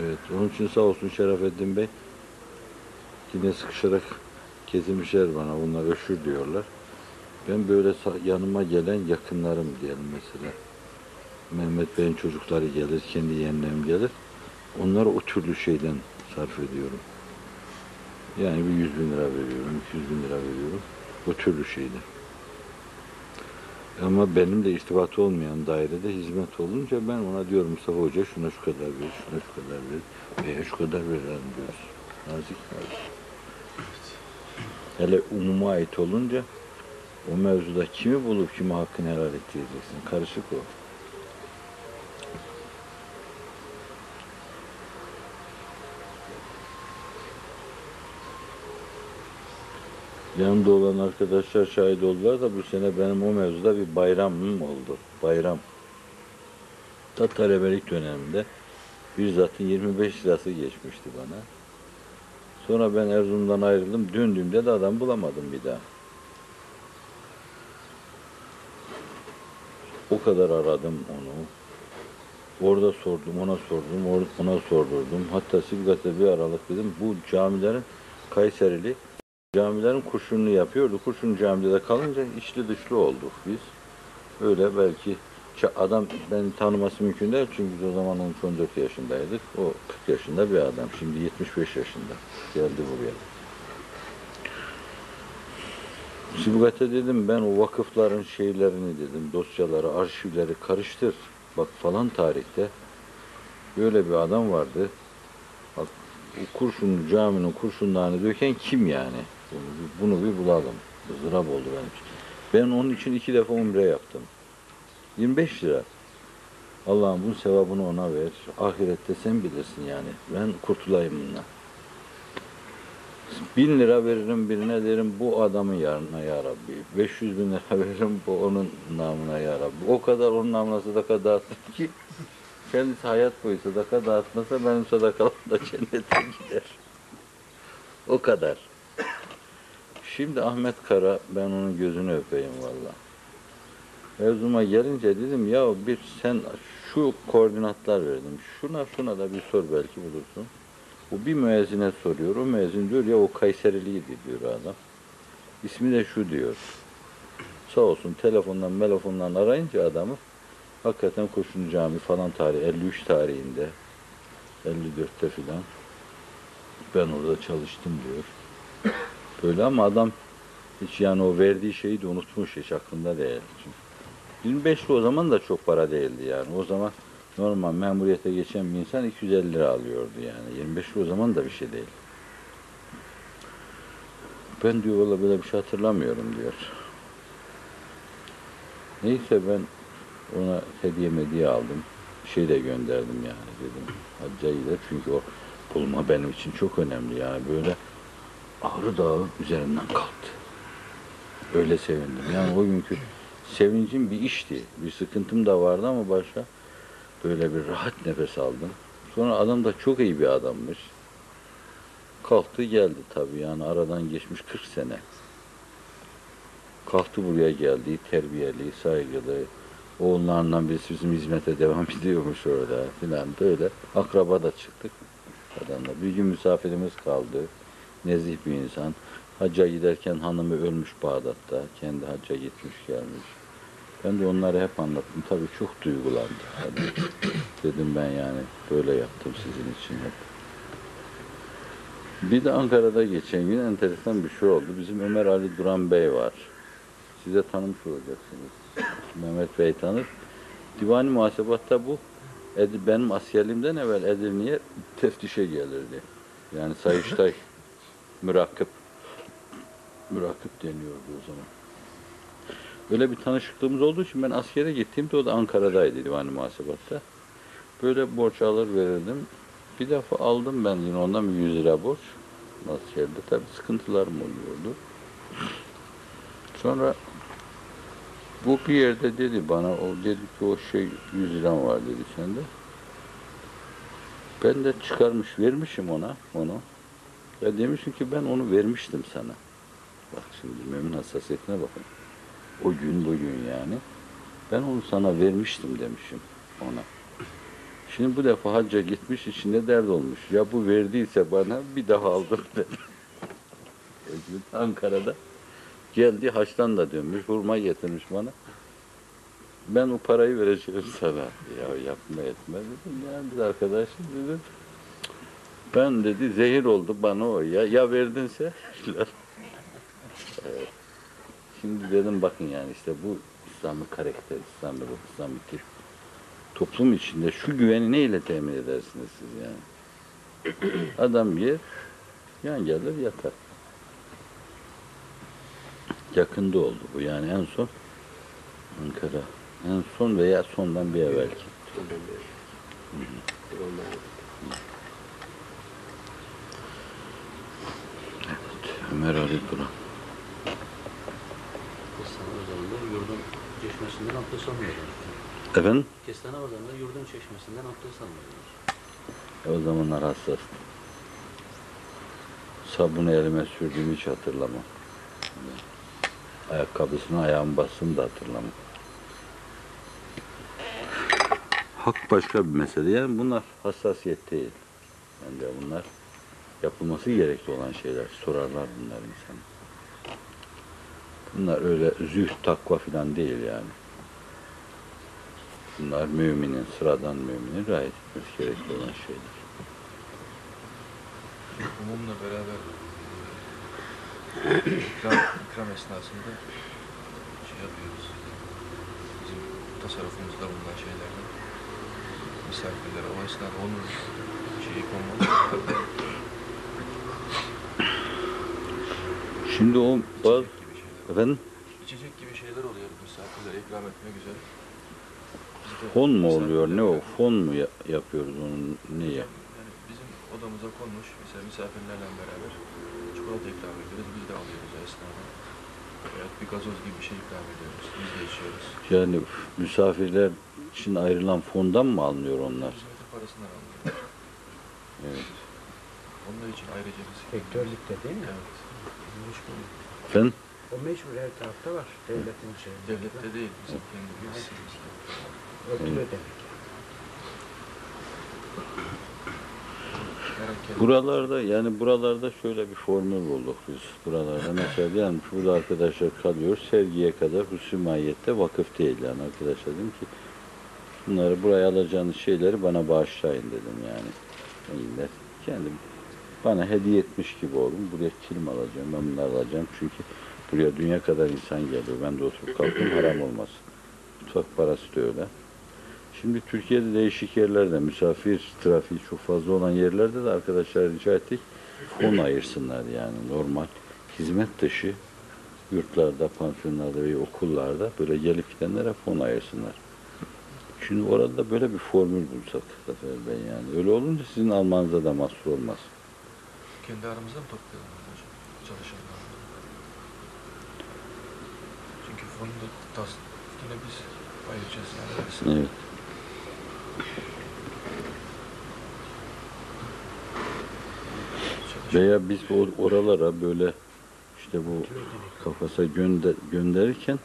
Evet, onun için sağ olsun Şerafettin Bey yine sıkışarak kesilmişler bana. Bunlar öşür diyorlar. Ben böyle yanıma gelen yakınlarım diyelim mesela. Mehmet Bey'in çocukları gelir, kendi yeğenlerim gelir. Onlara o türlü şeyden sarf ediyorum. Yani bir 100 bin lira veriyorum, 200 bin lira veriyorum. O türlü şeyde. Ama benim de irtibatı olmayan dairede hizmet olunca ben ona diyorum Mustafa Hoca şuna şu kadar ver, şuna şu kadar ver veya şu kadar verelim diyoruz. Nazik nazik. Hele umuma ait olunca o mevzuda kimi bulup kime hakkını helal et diyeceksin. Karışık o. Yanımda olan arkadaşlar şahit oldular da bu sene benim o mevzuda bir bayramım oldu. Bayram. Da talebelik döneminde bir zatın 25 lirası geçmişti bana. Sonra ben Erzurum'dan ayrıldım. Döndüğümde de adam bulamadım bir daha. O kadar aradım onu. Orada sordum, ona sordum, or- ona sordurdum. Hatta Sibgat'ta bir aralık dedim. Bu camilerin Kayserili camilerin kurşununu yapıyordu. Kurşun camide de kalınca içli dışlı olduk biz. Öyle belki adam beni tanıması mümkün değil çünkü biz o zaman 13-14 yaşındaydık. O 40 yaşında bir adam. Şimdi 75 yaşında. Geldi buraya. Sibgat'e dedim ben o vakıfların şeylerini dedim, dosyaları, arşivleri karıştır. Bak falan tarihte böyle bir adam vardı. Kurşun caminin kurşunlarını döken kim yani? Bunu, bunu bir bulalım. Zırap oldu benim için. Ben onun için iki defa umre yaptım. 25 lira. Allah'ım bunun sevabını ona ver. Ahirette sen bilirsin yani. Ben kurtulayım bundan. Bin lira veririm birine derim bu adamın yarına ya Rabbi. 500 bin lira veririm bu onun namına ya Rabbi. O kadar onun namına sadaka dağıttım ki kendisi hayat boyu sadaka dağıtmasa benim sadakalarım da cennete gider. O kadar. Şimdi Ahmet Kara ben onun gözünü öpeyim valla. Erzurum'a gelince dedim ya bir sen şu koordinatlar verdim. Şuna şuna da bir sor belki bulursun. Bu bir müezzine soruyor. O müezzin diyor ya o Kayseriliydi diyor adam. İsmi de şu diyor. Sağ olsun telefondan telefondan arayınca adamı hakikaten Kurşun Cami falan tarih 53 tarihinde 54'te filan ben orada çalıştım diyor. Böyle ama adam hiç yani o verdiği şeyi de unutmuş hiç aklında değil. Çünkü 25 lira o zaman da çok para değildi yani. O zaman normal memuriyete geçen bir insan 250 lira alıyordu yani. 25 lira o zaman da bir şey değil. Ben diyor valla böyle bir şey hatırlamıyorum diyor. Neyse ben ona hediye mediye aldım. Şey de gönderdim yani dedim. Hacca gider çünkü o bulma benim için çok önemli yani böyle Ağrı Dağı üzerinden kalktı. Öyle sevindim. Yani o günkü sevincim bir işti. Bir sıkıntım da vardı ama başka böyle bir rahat nefes aldım. Sonra adam da çok iyi bir adammış. Kalktı geldi tabii yani aradan geçmiş 40 sene. Kalktı buraya geldi, terbiyeli, saygılı. Oğullarından birisi bizim hizmete devam ediyormuş orada filan böyle. Akraba da çıktık adamla. Bir gün misafirimiz kaldı. Nezih bir insan. Hacca giderken hanımı ölmüş Bağdat'ta. Kendi hacca gitmiş gelmiş. Ben de onları hep anlattım. Tabii çok duygulandı. Dedim ben yani böyle yaptım sizin için hep. Bir de Ankara'da geçen gün enteresan bir şey oldu. Bizim Ömer Ali Duran Bey var. Size tanımış olacaksınız. Mehmet Bey tanır. Divani muhasebatta bu Edi- benim askerliğimden evvel Edirne'ye teftişe gelirdi. Yani Sayıştay mürakkıp mürakkıp deniyordu o zaman. Böyle bir tanışıklığımız olduğu için ben askere gittiğimde o da Ankara'daydı divani muhasebatta. Böyle borç alır verirdim. Bir defa aldım ben yine ondan bir 100 lira borç. Askerde tabii sıkıntılarım oluyordu. Sonra bu bir yerde dedi bana, o dedi ki o şey 100 liram var dedi sende. Ben de çıkarmış vermişim ona onu. Ya demişim ki ben onu vermiştim sana. Bak şimdi mümin hassasiyetine bakın. O gün bugün yani. Ben onu sana vermiştim demişim ona. Şimdi bu defa hacca gitmiş içinde dert olmuş. Ya bu verdiyse bana bir daha aldım dedi. Ankara'da. Geldi haçtan da dönmüş. Hurma getirmiş bana. Ben o parayı vereceğim sana. Ya yapma etme dedim. Ya biz arkadaşız dedim. Ben dedi zehir oldu bana o. Ya, ya verdinse Evet. Şimdi dedim bakın yani işte bu İslami karakter, İslami ruh, İslami tip. Toplum içinde şu güveni neyle temin edersiniz siz yani? Adam yer, yan gelir yatar. Yakında oldu bu yani en son Ankara. En son veya sondan bir evvelki. Ömer Ali Turan. Kestane Pazarı'nda yurdun çeşmesinden abdest almıyorlar. Efendim? Kestane Pazarı'nda yurdun çeşmesinden abdest almıyorlar. E, o zamanlar hassastım. Sabunu elime sürdüğümü hiç hatırlamam. Ayakkabısına ayağım bastım da hatırlamam. Hak başka bir mesele. Yani bunlar hassasiyet değil. Bence bunlar yapılması gerekli olan şeyler. Sorarlar bunlar insan. Bunlar öyle zühd, takva filan değil yani. Bunlar müminin, sıradan müminin riayet etmesi gerekli olan şeyler. Umumla beraber ikram, ikram esnasında şey yapıyoruz. Bizim tasarrufumuzda bulunan şeylerden misafirlere o esnada onun şeyi konmalı. Şimdi o şeyler. Efendim? İçecek gibi şeyler oluyor misafirlere ikram etme güzel. Biz de Fon mu oluyor? Ne o? Fon mu ya- yapıyoruz onun? Neye? Yani bizim odamıza konmuş mesela misafirlerle beraber çikolata ikram ediyoruz. Biz de alıyoruz o esnada. Veya bir gazoz gibi bir şey ikram ediyoruz. Biz de içiyoruz. Yani misafirler için ayrılan fondan mı alınıyor onlar? Hizmeti parasından alıyoruz. Evet. Onun için ayrıca bir Sektörlükte değil mi? Evet. Efendim? O meşhur her tarafta var. Devletin şeyinde. Devlette değil, bizim kendi üniversitemizde. Örtülü demek. Buralarda yani buralarda şöyle bir formül bulduk biz. Buralarda mesela diyelim ki burada arkadaşlar kalıyor. Sergiye kadar hususi mahiyette vakıf değil yani arkadaşlar dedim ki bunları buraya alacağınız şeyleri bana bağışlayın dedim yani. İyiler. Kendim bana hediye etmiş gibi olun. Buraya kilim alacağım. Ben bunları alacağım. Çünkü buraya dünya kadar insan geliyor. Ben de oturup kalktım haram olmaz. Mutfak parası da öyle. Şimdi Türkiye'de değişik yerlerde misafir trafiği çok fazla olan yerlerde de arkadaşlar rica ettik fon ayırsınlar yani normal hizmet dışı yurtlarda, pansiyonlarda ve okullarda böyle gelip gidenlere fon ayırsınlar. Şimdi orada da böyle bir formül bulsak Zafer Bey yani. Öyle olunca sizin almanıza da mahsur olmaz. Kendi aramızda mı toplayalım hocam? Çalışanlar. Çünkü fonu da tas yine biz ayıracağız yani. Evet. Veya biz o- oralara böyle işte bu kafasa gönder, gönderirken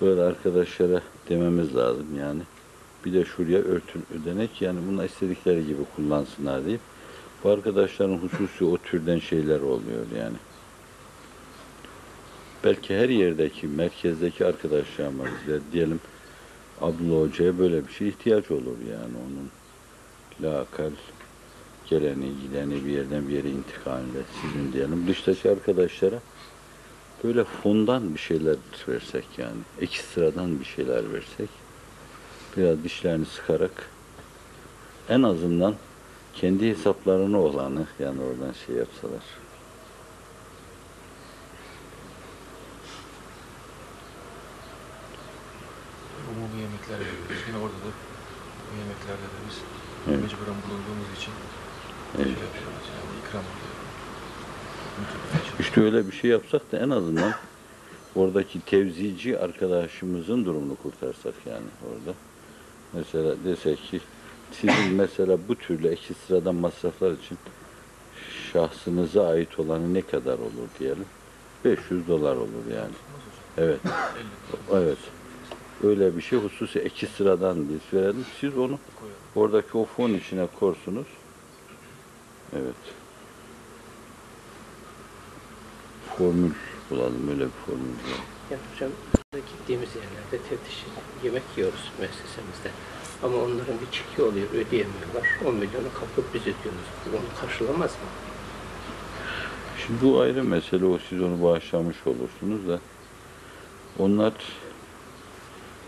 böyle arkadaşlara dememiz lazım yani. Bir de şuraya örtün ödenek yani bunlar istedikleri gibi kullansınlar deyip bu arkadaşların hususi o türden şeyler oluyor yani. Belki her yerdeki, merkezdeki arkadaşlarımız diyelim Abdullah Hoca'ya böyle bir şey ihtiyaç olur yani onun lakal geleni gideni bir yerden bir yere intikalinde sizin diyelim dıştaki arkadaşlara böyle fondan bir şeyler versek yani ekstradan bir şeyler versek biraz dişlerini sıkarak en azından kendi hesaplarını olanı yani oradan şey yapsalar. Umumi yemekler veriyoruz. Yine orada da yemeklerde de biz Evet. mecburen bulunduğumuz için İşte öyle bir şey yapsak da en azından oradaki tevzici arkadaşımızın durumunu kurtarsak yani orada. Mesela desek ki sizin mesela bu türlü iki sıradan masraflar için şahsınıza ait olanı ne kadar olur diyelim. 500 dolar olur yani. Evet. 50 Evet. öyle bir şey hususi iki sıradan biz verelim. Siz onu oradaki o fon içine korsunuz. Evet. Formül bulalım öyle bir formül bulalım. Ya hocam gittiğimiz yerlerde teftiş yemek yiyoruz müessesemizde. Ama onların bir çeki oluyor, ödeyemiyorlar. 10 milyonu kapıp biz ödüyoruz. Onu karşılamaz mı? Şimdi bu ayrı mesele o siz onu bağışlamış olursunuz da onlar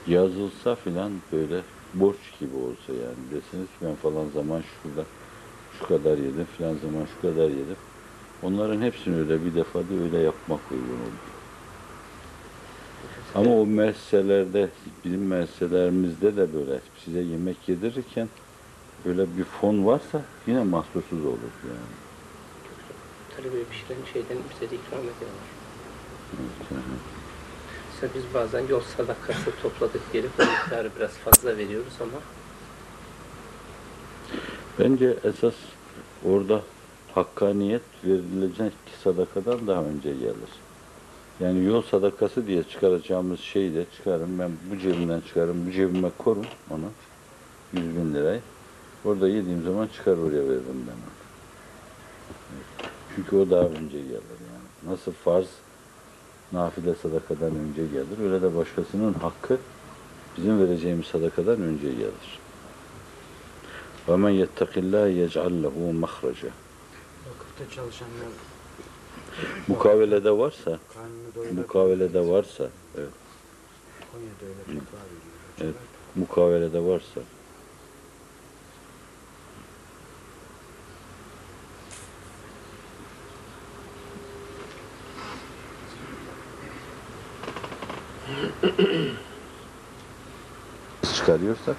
yazılsa filan böyle borç gibi olsa yani deseniz ki ben falan zaman şurada şu kadar yedim filan zaman şu kadar yedim. Onların hepsini öyle bir defada öyle yapmak uygun olur. Ama o müesselelerde, bizim müesseselerimizde de böyle size yemek yedirirken böyle bir fon varsa yine mahsursuz olur yani. Talebe pişiren şeyden bize de ikram ediyorlar. Evet. Mesela biz bazen yol sadakası topladık gelip miktarı biraz fazla veriyoruz ama Bence esas orada hakkaniyet verilecek sadakadan daha önce gelir. Yani yol sadakası diye çıkaracağımız şeyi de çıkarım. Ben bu cebimden çıkarım, bu cebime korum onu. 100 bin lirayı. Orada yediğim zaman çıkar oraya veririm ben onu. Çünkü o daha önce gelir yani. Nasıl farz nafile sadakadan önce gelir. Öyle de başkasının hakkı bizim vereceğimiz sadakadan önce gelir. Ve men yettekillâhe yec'al lehu mahreca. Vakıfta çalışanlar. Mukavelede varsa, mukavelede varsa, evet. Konya'da öyle evet. evet, mukavelede varsa. çıkarıyorsak